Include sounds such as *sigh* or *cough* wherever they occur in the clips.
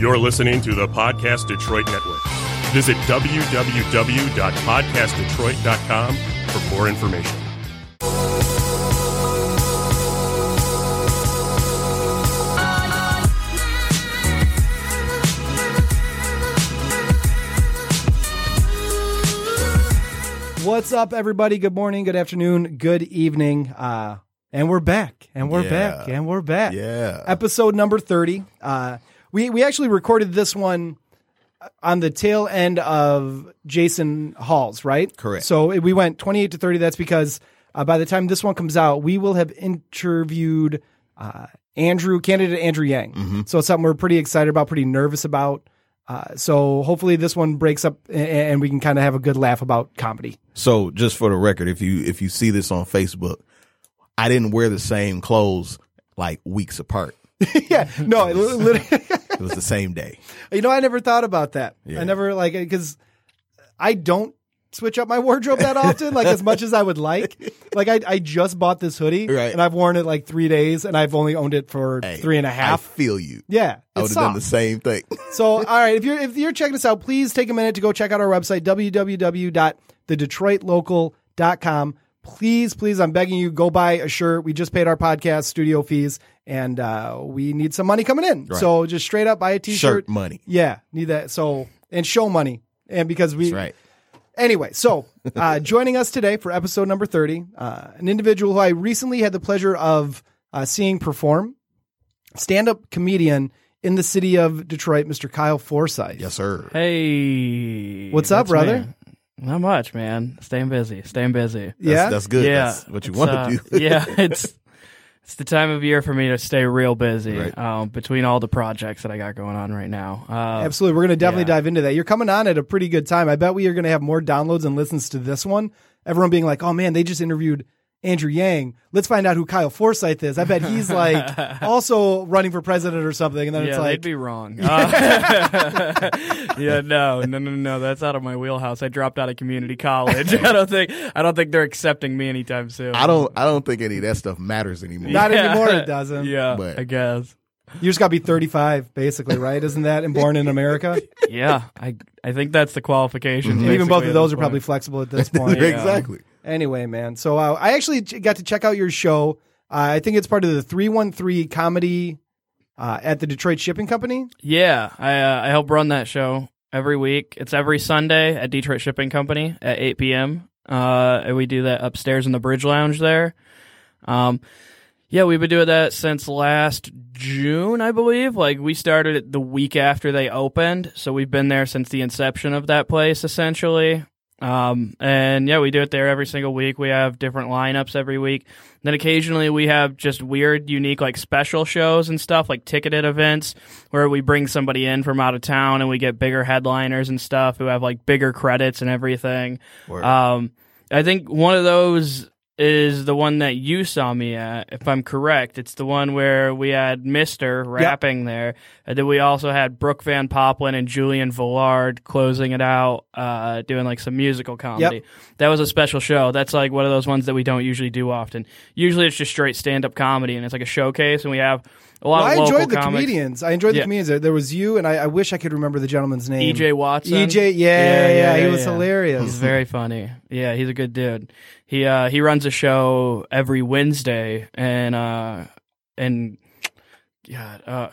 You're listening to the Podcast Detroit Network. Visit www.podcastdetroit.com for more information. What's up, everybody? Good morning, good afternoon, good evening. Uh, and we're back, and we're Yeah. back, and we're back. Yeah. Episode number 30. Uh, we, we actually recorded this one on the tail end of Jason Hall's, right? Correct. So we went 28 to 30. That's because uh, by the time this one comes out, we will have interviewed uh, Andrew, candidate Andrew Yang. Mm-hmm. So it's something we're pretty excited about, pretty nervous about. Uh, so hopefully this one breaks up a- and we can kind of have a good laugh about comedy. So just for the record, if you if you see this on Facebook, I didn't wear the same clothes like weeks apart. *laughs* yeah, no, it *laughs* li- literally, It was the same day. you know, I never thought about that. Yeah. I never like uh, because I don't switch up my wardrobe that often, like as much as I would like. *laughs* Like I, I just bought this hoodie, Right. and I've worn it like three days, and I've only owned it for Hey, three and a I half. feel you. yeah, I would have done the same thing. So, all right, if you're if you're checking us out, please take a minute to go check out our website www.thedetroitlocal.com. Please, please, I'm begging you, go buy a shirt. We just paid our podcast studio fees, and uh, we need some money coming in. Right. So, just straight up buy a T-shirt. Shirt money. Yeah, need that. So, and show money, and because we That's right. Anyway, so *laughs* uh, joining us today for episode number 30, uh, an individual who I recently had the pleasure of uh, seeing perform, stand up comedian in the city of Detroit, Mr. Kyle Forsyth. Yes, sir. Hey, What's up, that's brother? me. Not much, man. Staying busy, staying busy. That's, Yeah. that's good. yeah, That's what you it's, want uh, to do. *laughs* yeah, *laughs* it's it's the time of year for me to stay real busy Right. um, between all the projects that I got going on right now. Uh, Absolutely. We're going to definitely Yeah. dive into that. You're coming on at a pretty good time. I bet we are going to have more downloads and listens to this one. Everyone being like, oh man, they just interviewed Andrew Yang. Let's find out who Kyle Forsyth is. I bet he's like *laughs* also running for president or something. And then yeah, it's like, they'd be wrong. Uh, *laughs* *laughs* yeah, no, no, no, no. That's out of my wheelhouse. I dropped out of community college. I don't think I don't think they're accepting me anytime soon. I don't. I don't think any of that stuff matters anymore. Not anymore, it doesn't. Yeah, But- I guess. you just got to be 35, basically, right? Isn't that and born in America? Yeah, I I think that's the qualifications. And even both of those this are probably flexible at this point. exactly. Anyway, man. So uh, I actually got to check out your show. Uh, I think it's part of the 313 comedy uh, at the Detroit Shipping Company. Yeah, I uh, I help run that show every week. It's every Sunday at Detroit Shipping Company at 8 p.m. Uh, and we do that upstairs in the Bridge Lounge there. Um, yeah, we've been doing that since last June, I believe. Like we started it the week after they opened, so we've been there since the inception of that place, essentially. Um, and yeah, we do it there every single week. We have different lineups every week. Then occasionally we have just weird, unique, like special shows and stuff, like ticketed events where we bring somebody in from out of town and we get bigger headliners and stuff who have like bigger credits and everything. Word. Um, I think one of those is the one that you saw me at, if I'm correct. It's the one where we had Mister rapping there, and then we also had Brooke Van Poppelen and Julian Velard closing it out, uh, doing like some musical comedy. That was a special show. That's like one of those ones that we don't usually do often. Usually it's just straight stand up comedy, and it's like a showcase, and we have a lot Well, I enjoyed the comics. comedians. I enjoyed the Yeah. comedians. There, there was you, and I, I wish I could remember the gentleman's name. EJ Watson. EJ, yeah, yeah, he was hilarious. He's very funny. Yeah, he's a good dude. He uh he runs a show every Wednesday and uh and God, uh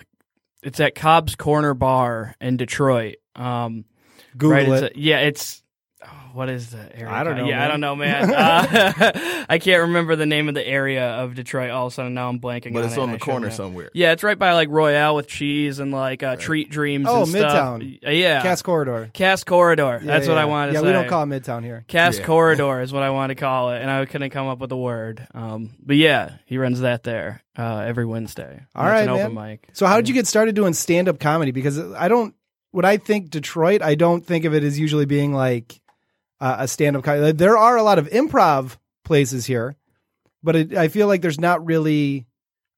it's at Cobb's Corner Bar in Detroit. Um Google right, it. it's a- yeah, it's oh, what is the area? I don't know, Yeah, man. I don't know, man. *laughs* Uh, *laughs* I can't remember the name of the area of Detroit. All of a sudden, now I'm blanking. But on it's it, on the I corner somewhere. Yeah, it's right by like Royale with cheese and like uh, treat dreams. Oh, and stuff. Midtown. Uh, Yeah, Cass Corridor. Cass Corridor. Yeah, That's what. I wanted to Yeah, say. we don't call it Midtown here. Cass Yeah. Corridor is what I want to call it, and I couldn't come up with a word. Um, but yeah, he runs that there uh, every Wednesday. All And it's open mic. So how did you get started doing stand up comedy? Because I don't, when I think Detroit, I don't think of it as usually being like uh, a stand up comedy. There are a lot of improv places here, but it, I feel like there's not really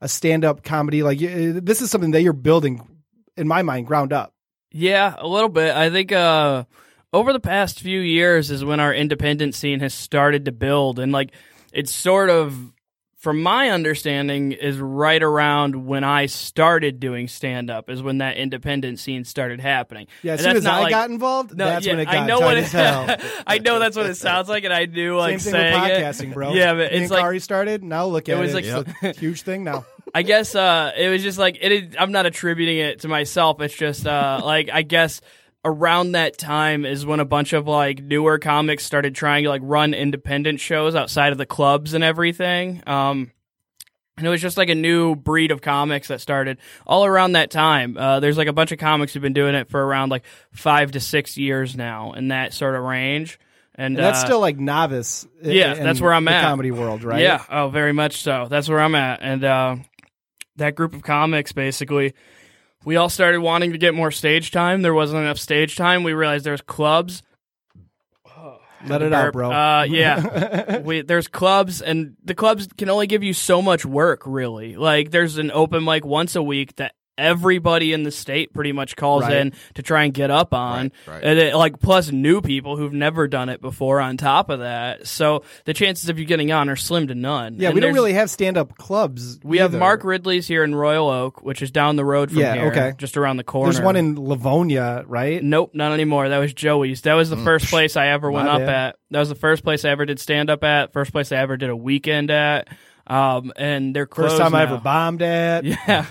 a stand up comedy. Like this is something that you're building, in my mind, ground up. Yeah, a little bit. I think uh, over the past few years is when our independent scene has started to build, and like it's sort of from my understanding, is right around when I started doing stand up, is when that independent scene started happening. Yeah, as And soon that's as I like- got involved, No, that's yeah, when it got I know what as hell. *laughs* I know that's what it sounds like, and I knew like Same thing with it. podcasting, bro. Yeah, but Me it's like Khary started. Now look at was it. like- it's a huge thing now. *laughs* I guess uh, it was just like it. Is, I'm not attributing it to myself. It's just uh, like I guess around that time is when a bunch of like newer comics started trying to like run independent shows outside of the clubs and everything. Um, and it was just like a new breed of comics that started all around that time. Uh, there's like a bunch of comics who've been doing it for around like five to six years now in that sort of range. And, And that's uh, still like novice. yeah, that's where I'm at. Comedy world, right? Yeah, oh, very much so. That's where I'm at. And uh, that group of comics, basically, we all started wanting to get more stage time. There wasn't enough stage time. We realized there's clubs. Let it out, bro. Uh, yeah, *laughs* we, there's clubs, and the clubs can only give you so much work, really. Like, there's an open mic once a week that everybody in the state pretty much calls Right. in to try and get up on. Right, right. And it, like, plus new people who've never done it before on top of that. So the chances of you getting on are slim to none. yeah, And we don't really have stand up clubs. we have. Mark Ridley's here in Royal Oak, which is down the road from Yeah, here, okay. just around the corner. There's one in Livonia, right? Nope, not anymore. That was Joey's. That was the mm. first place I ever went My up bad. at. That was the first place I ever did stand up at. First place I ever did a weekend at. Um, and they're closed First time I ever bombed at. *laughs* Yeah,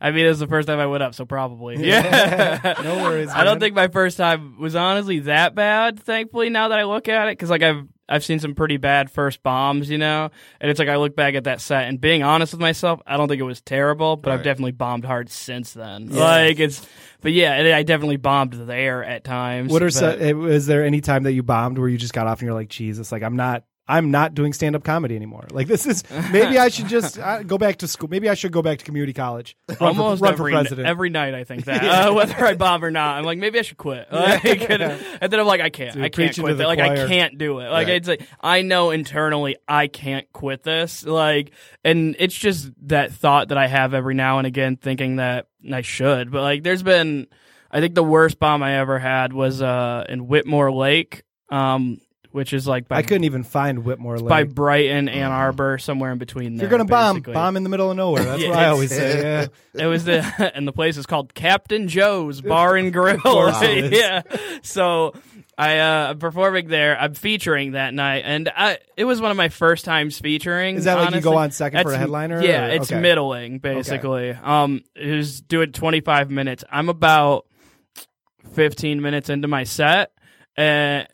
I- mean, it was the first time I went up, so probably. *laughs* Yeah, *laughs* No worries, I don't man. think my first time was honestly that bad. Thankfully, now that I look at it, because like I've I've seen some pretty bad first bombs, you know, and it's like I look back at that set and being honest with myself, I don't think it was terrible, but I've definitely bombed hard since then. Like it's, but yeah, I definitely bombed there at times. What are so, is there any time that you bombed where you just got off and you're like, Jesus, like I'm not, I'm not doing stand up comedy anymore. Like this is maybe I should just *laughs* uh, go back to school. Maybe I should go back to community college. Run Almost for, run every for president. every night, I think that *laughs* uh, whether I bomb or not, I'm like maybe I should quit. *laughs* Like, and, and then I'm like I can't, Dude, I can't quit that. Like I can't do it. Like Right. it's like I know internally I can't quit this. Like, and it's just that thought that I have every now and again, thinking that I should. But like, there's been, I think the worst bomb I ever had was uh in Whitmore Lake, um, which is like by I couldn't even find Whitmore Lake. by Brighton, Ann Arbor, somewhere in between. There, you're gonna bomb, basically. bomb in the middle of nowhere. That's Yeah, *laughs* what I it's- always say. Yeah. *laughs* It was the *laughs* and the place is called Captain Joe's Bar and Grill. course it is. yeah. So I uh I'm performing there. I'm featuring that night and I it was one of my first times featuring. Is that like you go on second for a headliner? Yeah, or- it's okay. middling basically. Um it was doing 25 minutes. I'm about 15 minutes into my set uh,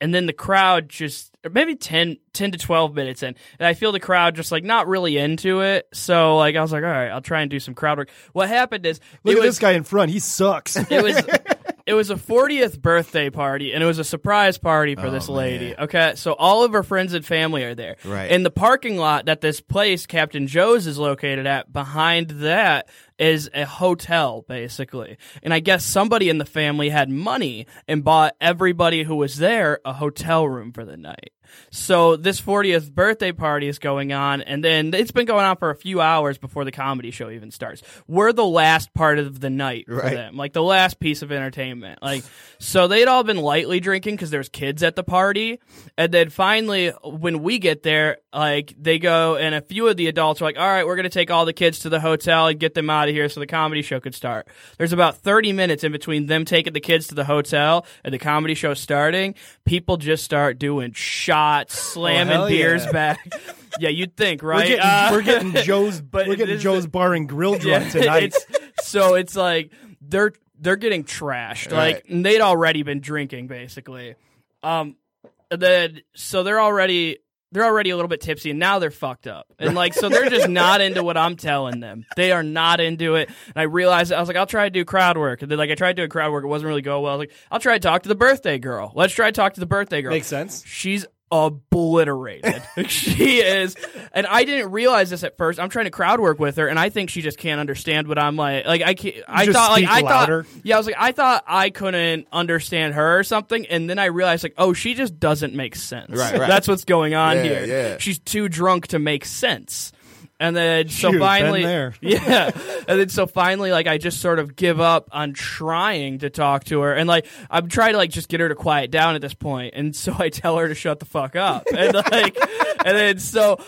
and then the crowd just maybe 10, 10 to 12 minutes in and i feel the crowd just like not really into it so like i was like all right i'll try and do some crowd work what happened is Look at was this guy in front. He sucks. *laughs* it was *laughs* it was a 40th birthday party and it was a surprise party for Oh, this lady man. okay so all of her friends and family are there Right. in the parking lot that this place captain joe's is located at behind that is a hotel basically and i guess somebody in the family had money and bought everybody who was there a hotel room for the night so this 40th birthday party is going on, and then it's been going on for a few hours before the comedy show even starts. We're the last part of the night for Right. them, like the last piece of entertainment. Like, so they'd all been lightly drinking because there's kids at the party, and then finally, when we get there, like they go, and a few of the adults are like, "All right, we're gonna take all the kids to the hotel and get them out of here so the comedy show could start." There's about 30 minutes in between them taking the kids to the hotel and the comedy show starting. People just start doing shots, slamming hell beers yeah. back. *laughs* Yeah, you'd think, We're right? getting, Uh, we're getting Joe's. *laughs* but we're getting Joe's Bar and Grill drunk tonight. it's, *laughs* so it's like they're they're getting trashed. Right. Like they'd already been drinking basically. Um and then so they're already they're already a little bit tipsy and now they're fucked up. And like so they're just not into what I'm telling them. *laughs* They are not into it. And I realized I was like, I'll try to do crowd work. And then like I tried doing crowd work, it wasn't really going well. I was like, I'll try to talk to the birthday girl. Let's try to talk to the birthday girl. Makes sense. She's obliterated. *laughs* she is, and I didn't realize this at first. I'm trying to crowd work with her, and I think she just can't understand what I'm like. Like I can't. I just thought like I louder. thought. Yeah, I was like I thought I couldn't understand her or something, and then I realized like oh she just doesn't make sense. Right, right. That's what's going on Yeah, here. yeah. She's too drunk to make sense. And then so Shoot, finally, *laughs* yeah. And then so finally, like I just sort of give up on trying to talk to her, and like I'm trying to like just get her to quiet down at this point, and so I tell her to shut the fuck up, *laughs* and like, and then so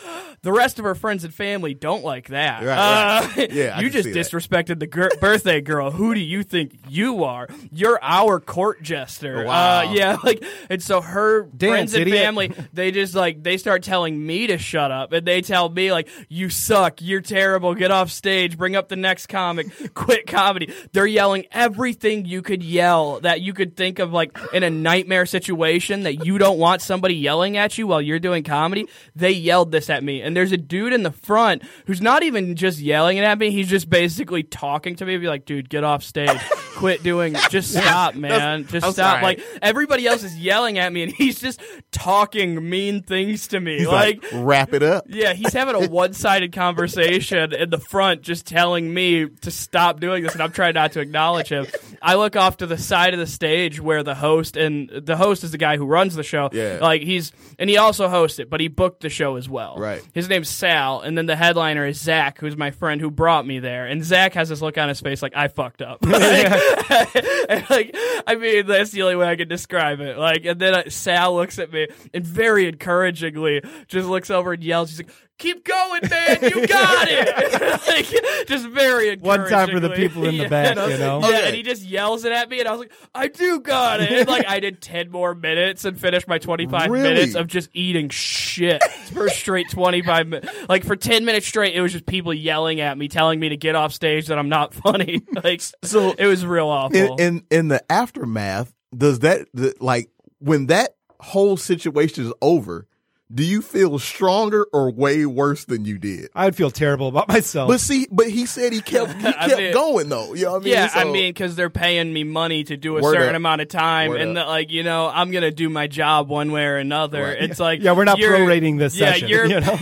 the rest of her friends and family don't like that. Right, Uh, right. *laughs* Yeah, you just see that. disrespected the gir- birthday girl. Who do you think you are? You're our court jester. Wow. Uh, yeah, like and so her Dance, friends and idiot. family they just like they start telling me to shut up and they tell me like you suck. You're terrible. Get off stage. Bring up the next comic. Quit comedy. They're yelling everything you could yell that you could think of like in a nightmare situation that you don't want somebody yelling at you while you're doing comedy. They yelled this at me. And there's a dude in the front who's not even just yelling it at me. He's just basically talking to me be like dude get off stage quit doing just stop man. Just I'm stop. sorry. like everybody else is yelling at me and he's just talking mean things to me. He's like, wrap it up. yeah he's having a *laughs* one-sided conversation in the front just telling me to stop doing this and i'm trying not to acknowledge him. I look off to the side of the stage where the host and the host is the guy who runs the show. Yeah. like he's and he also hosts it but he booked the show as well. Right. his name's sal and then the headliner is zach who's my friend who brought me there. And zach has this look on his face like i fucked up. *laughs* Like, *laughs* *laughs* and, like, I mean, that's the only way I can describe it. Like, and then uh, Sal looks at me and very encouragingly just looks over and yells. She's like, "Keep going, man! You got it!" *laughs* *laughs* like, just very encouraging. One time for the people in the Yeah, back, and you know? like, Yeah, Okay. and he just yells it at me, and I was like, "I do got it!" And like, I did ten more minutes and finished my twenty-five Really? minutes of just eating shit for straight twenty-five minutes. Like for ten minutes straight, it was just people yelling at me, telling me to get off stage that I'm not funny. Like, So- it was real awful. In, in in the aftermath, does that the, like when that whole situation is over? Do you feel stronger or way worse than you did? I would feel terrible about myself. But see, but he said he kept he *laughs* I kept mean- going though. You know what I mean? yeah, I mean, because they're paying me money to do a certain up. amount of time, Word and the, like you know, I'm gonna do my job one way or another. Right. It's like Yeah, we're not you're- prorating this yeah, session, You're, *laughs* you know? *laughs*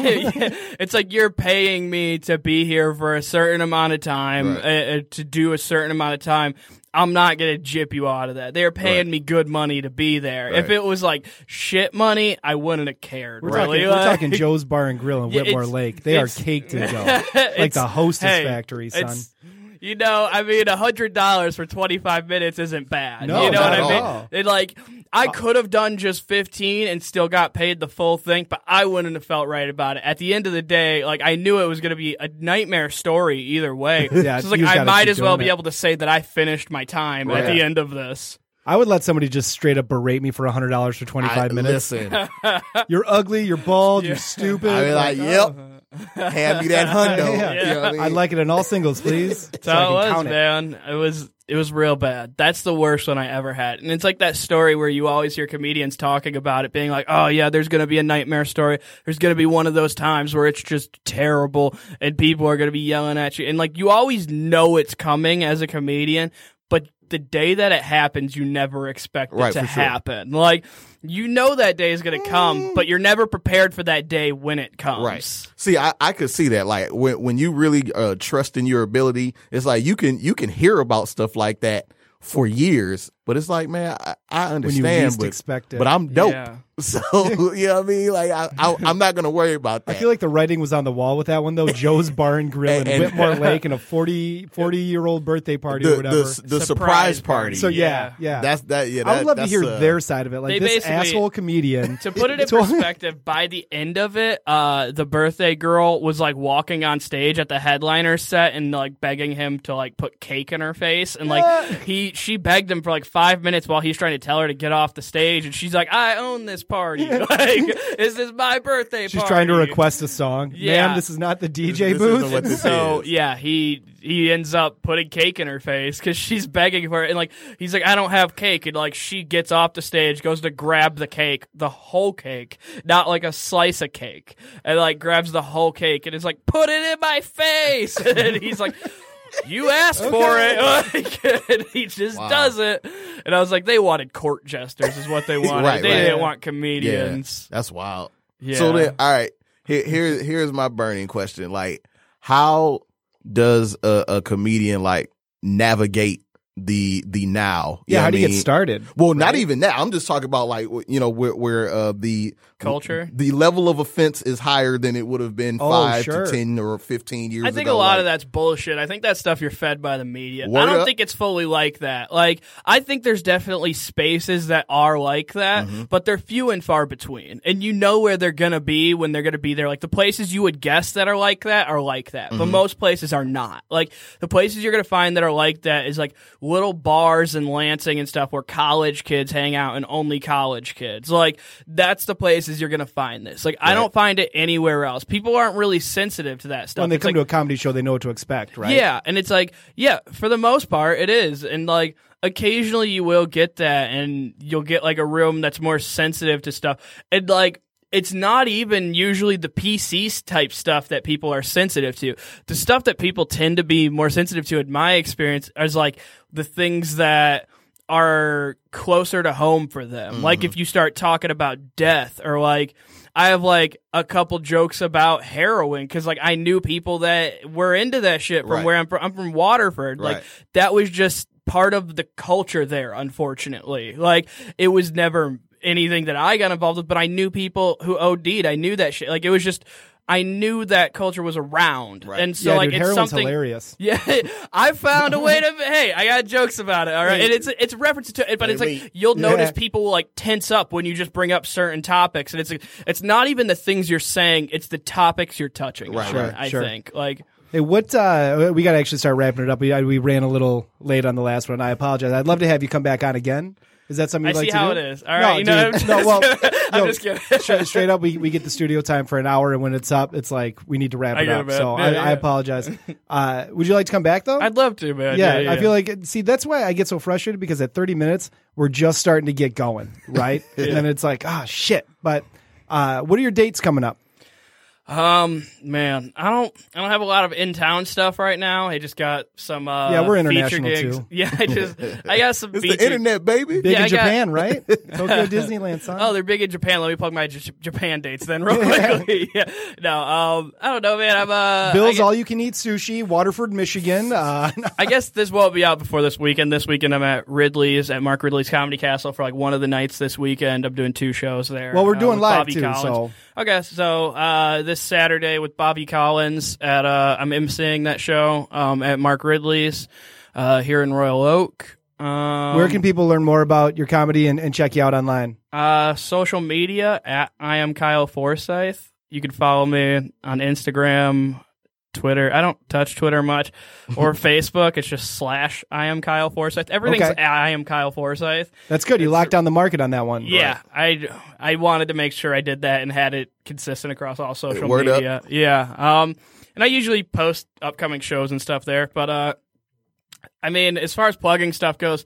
it's like you're paying me to be here for a certain amount of time Right. uh, uh, to do a certain amount of time. I'm not gonna jip you out of that. They're paying Right. me good money to be there. If it was like shit money, I wouldn't have cared. we're, really. talking, we're talking Joe's Bar and Grill in *laughs* Whitmore Lake. They are caked in *laughs* dough. like the Hostess hey, Factory, son. You know, I mean, a hundred dollars for twenty five minutes isn't bad. No, you know what at I mean? all. It like I oh. could have done just fifteen and still got paid the full thing, but I wouldn't have felt right about it. At the end of the day, like I knew it was going to be a nightmare story either way. *laughs* Yeah, so it's like I might as well doing be it. able to say that I finished my time at the end of this. I would let somebody just straight up berate me for hundred dollars for twenty I, five minutes. Listen, *laughs* You're ugly. You're bald. You're stupid. I would be like, yep, oh. hand me that hundo. *laughs* Yeah. You know what I mean? I'd like it in all singles, please. That's so I how can it was, count it. man. It. was it was real bad. That's the worst one I ever had. And it's like that story where you always hear comedians talking about it being like, "Oh yeah, there's going to be a nightmare story. There's going to be one of those times where it's just terrible and people are going to be yelling at you." And like you always know it's coming as a comedian, but the day that it happens, you never expect it Right, to for sure. happen. Like you know that day is going to come, but you're never prepared for that day when it comes. Right. See, I, I could see that. Like when when you really uh, trust in your ability, it's like you can you can hear about stuff like that for years, but it's like, man, I, I When you understand, least but, expect it. but I'm dope. Yeah. *laughs* So you know what I mean? Like I, I I'm not gonna worry about that. I feel like the writing was on the wall with that one though. Joe's Bar and Grill in And- Whitmore *laughs* Lake and a 40, 40 year old birthday party or whatever. the the surprise, Surprise party. party. so yeah, Yeah. yeah. that's that. Yeah, I would love to hear uh, their side of it. Like this asshole comedian. *laughs* to put it in perspective, by the end of it, uh, the birthday girl was like walking on stage at the headliner set and like begging him to like put cake in her face, and like he she begged him for like five minutes while he's trying to tell her to get off the stage, and she's like, "I own this party. *laughs* like, this is my birthday She's party." trying to request a song. Yeah. Ma'am, this is not the DJ this booth. isn't this So is. yeah, he he ends up putting cake in her face because she's begging for it, and like he's like, "I don't have cake," and like she gets off the stage, goes to grab the cake, the whole cake, not like a slice of cake, and like grabs the whole cake and is like, "Put it in my face," *laughs* and he's like. You asked for it, *laughs* Like, and he just Wow. does it. And I was like, they wanted court jesters, is what they *laughs* wanted. Right, they right. didn't want yeah, comedians. that's wild. Yeah. So then, all right. Here, here, here's my burning question. Like, how does a, a comedian like navigate the the now. Yeah, know how do I you get started? Well, not even that. I'm just talking about like you know where where uh, the Culture? the level of offense is higher than it would have been Oh, five sure. to ten or fifteen years. Ago. I think ago. a lot Like, of that's bullshit. I think that stuff you're fed by the media. I don't up. think it's fully like that. Like, I think there's definitely spaces that are like that, Mm-hmm. but they're few and far between. And you know where they're gonna be when they're gonna be there. Like the places you would guess that are like that are like that, Mm-hmm. but most places are not. Like the places you're gonna find that are like that is like little bars in Lansing and stuff where college kids hang out and only college kids. Like that's the places you're gonna find this. Like I don't find it anywhere else. People aren't really sensitive to that stuff. When they It's come like, to a comedy show, they know what to expect, right? yeah, and it's like, yeah, for the most part, it is, and like occasionally you will get that, and you'll get like a room that's more sensitive to stuff, and like. It's not even usually the PC type stuff that people are sensitive to. The stuff that people tend to be more sensitive to, in my experience, is like the things that are closer to home for them. Mm-hmm. Like if you start talking about death or like I have like a couple jokes about heroin because like I knew people that were into that shit from Right. where I'm from. I'm from Waterford. Like that was just part of the culture there. Unfortunately, like it was never anything that I got involved with, but I knew people who OD'd. I knew that shit. Like it was just. I knew that culture was around, Right. and so yeah, like dude, it's something. hilarious. *laughs* Yeah, I found a way to. *laughs* hey, I got jokes about it. All right, and it's it's reference to it, but it's like wait. you'll Yeah. notice people will like tense up when you just bring up certain topics, and it's like, it's not even the things you're saying; it's the topics you're touching. Right, sure, right. I Sure. think like Hey, what? Uh, we got to actually start wrapping it up. We I- we ran a little late on the last one. I apologize. I'd love to have you come back on again. Is that something you'd like see to how do? it is. All No, right, you know, dude. I'm no, well, *laughs* I'm just kidding. straight, straight up, we, we get the studio time for an hour, and when it's up, it's like we need to wrap I it get it, up. So Yeah, I, yeah. I apologize. Uh, would you like to come back though? I'd love to, man. yeah, Yeah, I feel like see that's why I get so frustrated because at 30 minutes we're just starting to get going, right? *laughs* And then it's like, ah, shit. But uh, what are your dates coming up? Um, man, I don't, I don't have a lot of in town stuff right now. I just got some. uh Yeah, we're feature international, gigs. too. *laughs* Yeah, I just, I got some. *laughs* It's feature- the internet, baby. Big Yeah, in I got- Japan, right? *laughs* Tokyo Disneyland, son. Oh, they're big in Japan. Let me plug my J- Japan dates then, real quickly. yeah. No, um, I don't know, man. I'm uh, Bill's guess, all you can eat sushi, Waterford, Michigan. Uh, I guess this won't be out before this weekend. This weekend, I'm at Ridley's at Mark Ridley's Comedy Castle for like one of the nights this weekend. I'm doing two shows there. well, we're uh, doing live Bobby too, Collins. so Okay, so uh, this Saturday with Bobby Collins at uh, I'm emceeing that show um, at Mark Ridley's uh, here in Royal Oak. Um, where can people learn more about your comedy and, and check you out online? uh, social media at I am Kyle Forsyth. You can follow me on Instagram, Twitter. I don't touch Twitter much, or *laughs* Facebook. It's just slash I am Kyle Forsyth. Everything's Okay. I am Kyle Forsyth. That's good. You locked down the market on that one. Yeah, I I wanted to make sure I did that and had it consistent across all social Word up. media. Yeah. Um and I usually post upcoming shows and stuff there, but uh I mean, as far as plugging stuff goes,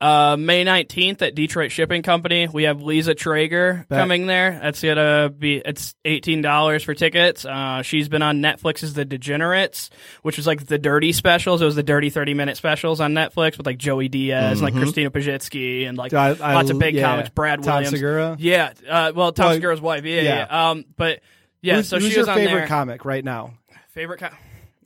uh, May 19th at Detroit Shipping Company, we have Lisa Treyger Bet. coming there. That's gonna be, it's $18 for tickets. Uh, she's been on Netflix's The Degenerates, which was like the dirty specials. It was the dirty 30 minute specials on Netflix with like Joey Diaz and like Christina Pazsitzky and like I- I- lots of big yeah. comics. Brad Tom Williams. Segura. Yeah. Uh, well, Tom Well, Segura's wife. Yeah, yeah. yeah. Um, but yeah, who's, so who's she your was on favorite there. comic right now? Favorite co-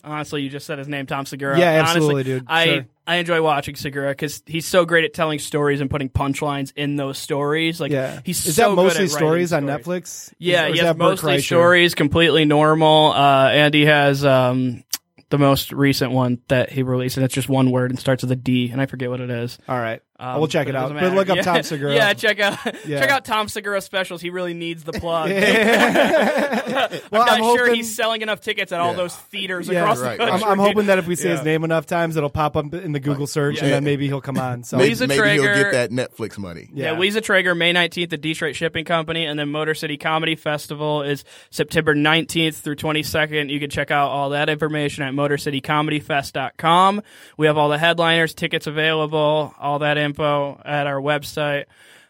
Honestly, you just said his name, Tom Segura. Yeah, Honestly, absolutely, dude. I Sure. I enjoy watching Segura because he's so great at telling stories and putting punchlines in those stories. Like, Yeah, he's is so that good mostly writing stories on. Netflix? Yeah, is he has mostly Kreischer? stories, completely normal. Uh, and he has um, the most recent one that he released, and it's just one word and starts with a D, and I forget what it is. All right, Um, we'll check but it out. doesn't But matter. look up *laughs* yeah. Tom Segura. Yeah, check out *laughs* Yeah. check out Tom Segura specials. He really needs the plug. *laughs* well, I'm not I'm sure hoping. he's selling enough tickets at all Yeah. those theaters Yeah, across right. the I'm. I'm hoping that if we say his name enough times, it'll pop up in the Google search, and then maybe he'll come on. So Maybe, Lisa maybe he'll get that Netflix money. Yeah, Yeah. Lisa Treyger, May 19th at Detroit Shipping Company, and then Motor City Comedy Festival is September 19th through 22nd. You can check out all that information at MotorCityComedyFest.com. We have all the headliners, tickets available, all that info at our website.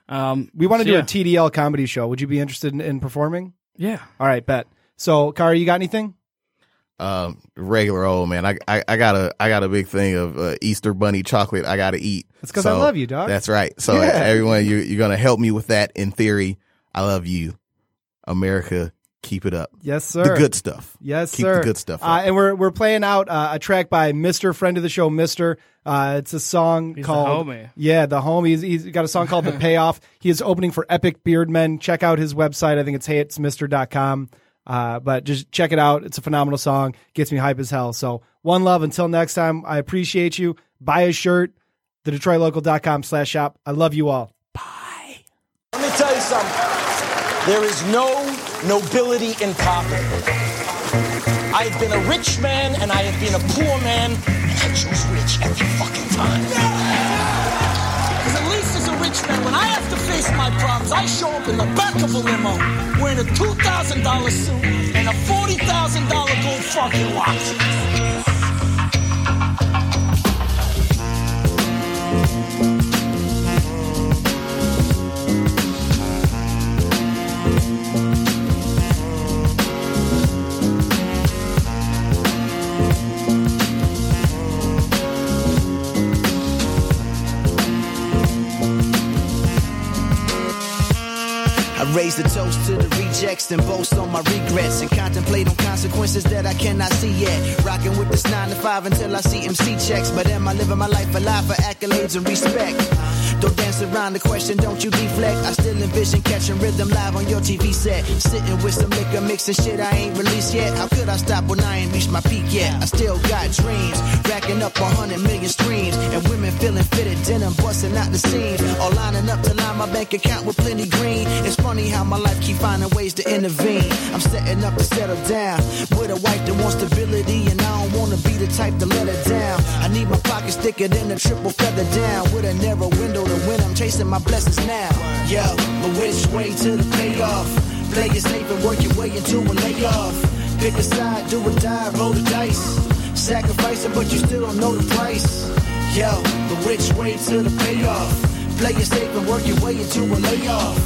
Um, we want to so do yeah. a TDL comedy show. Would you be interested in, in performing? Yeah. All right, bet. So, Khary, you got anything? Um, regular old man. I, I I got a I got a big thing of uh, Easter bunny chocolate. I got to eat. That's 'cause I love you, dog. That's right. So Yeah. everyone, you you're gonna help me with that. In theory, I love you, America. Keep it up. Yes, sir. The good stuff. Yes, Keep sir. the good stuff Uh, and we're we're playing out uh, a track by Mister Friend of the Show, Mister. Uh, it's a song He's the called homie. Yeah, the homie. He's, he's got a song called The *laughs* Payoff. He is opening for Epic Beard Men. Check out his website. I think it's heyitsmister.com. Uh, but just check it out. It's a phenomenal song. Gets me hype as hell. So one love. Until next time, I appreciate you. Buy a shirt. The DetroitLocal.com slash shop. I love you all. Bye. Let me tell you something. There is no nobility in poverty. I've been a rich man and I have been a poor man, and I choose rich every fucking time. Because at least as a rich man, when I have to face my problems, I show up in the back of a limo wearing a $2,000 suit and a $40,000 gold fucking watch. Raise the toast to the rejects and boast on my regrets and contemplate on consequences that I cannot see yet. Rocking with this nine to five until I see MC checks. But am I living my life alive for accolades and respect? Don't dance around the question, don't you deflect. I still envision catching rhythm live on your TV set. Sitting with some liquor, mixing shit I ain't released yet. How could I stop when I ain't reached my peak yet? I still got dreams, racking up a hundred million streams. And women feeling fitted, denim busting out the seams. All lining up to line my bank account with plenty green. It's funny how my life keep finding ways to intervene. I'm setting up to settle down with a wife that wants stability, and I don't wanna be the type to let her down. I need my pockets thicker than a triple feather down with a narrow window win. I'm chasing my blessings now. Yo, but which way to the payoff? Play it safe and work your way into a layoff. Pick a side, do or die, roll the dice. Sacrificing, but you still don't know the price. Yo, but which way to the payoff? Play it safe and work your way into a layoff.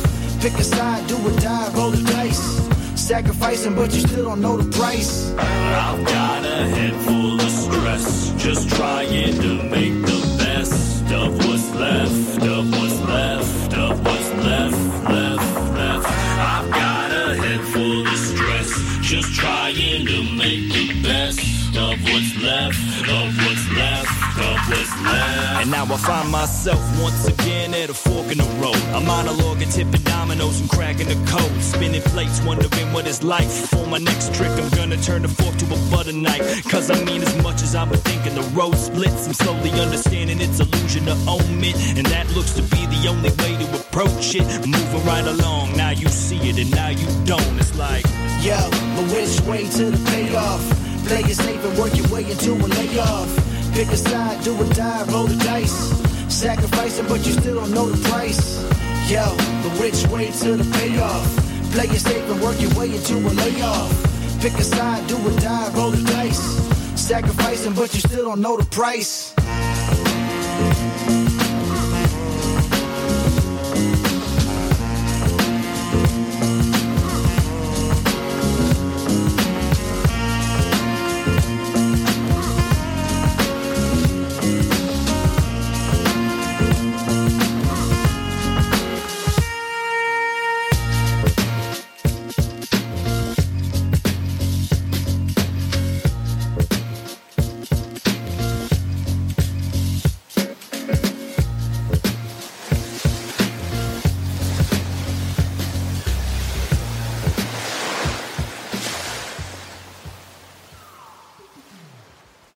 Pick a side, do or die, roll the dice. Sacrificing, but you still don't know the price. I've got a head full of stress, just trying to make the best of what's left, of what's left, of what's left, left, left. I've got a head full of stress, just trying to make the best of what's left, of what's left. And now I find myself once again at a fork in the road. I'm monologuing, tipping dominoes and cracking the code. Spinning plates, wondering what it's like. For my next trick, I'm gonna turn the fork to a butter knife. Cause I mean, as much as I've been thinking, the road splits. I'm slowly understanding its illusion to own it. And that looks to be the only way to approach it. Moving right along, now you see it and now you don't. It's like, Yo, but which way to the payoff? Play it safe and work your way into a layoff. Pick a side, do or die, roll the dice. Sacrificing, but you still don't know the price. Yo, but which way to the payoff? Play it safe and work your way into a layoff. Pick a side, do or die, roll the dice. Sacrificing, but you still don't know the price.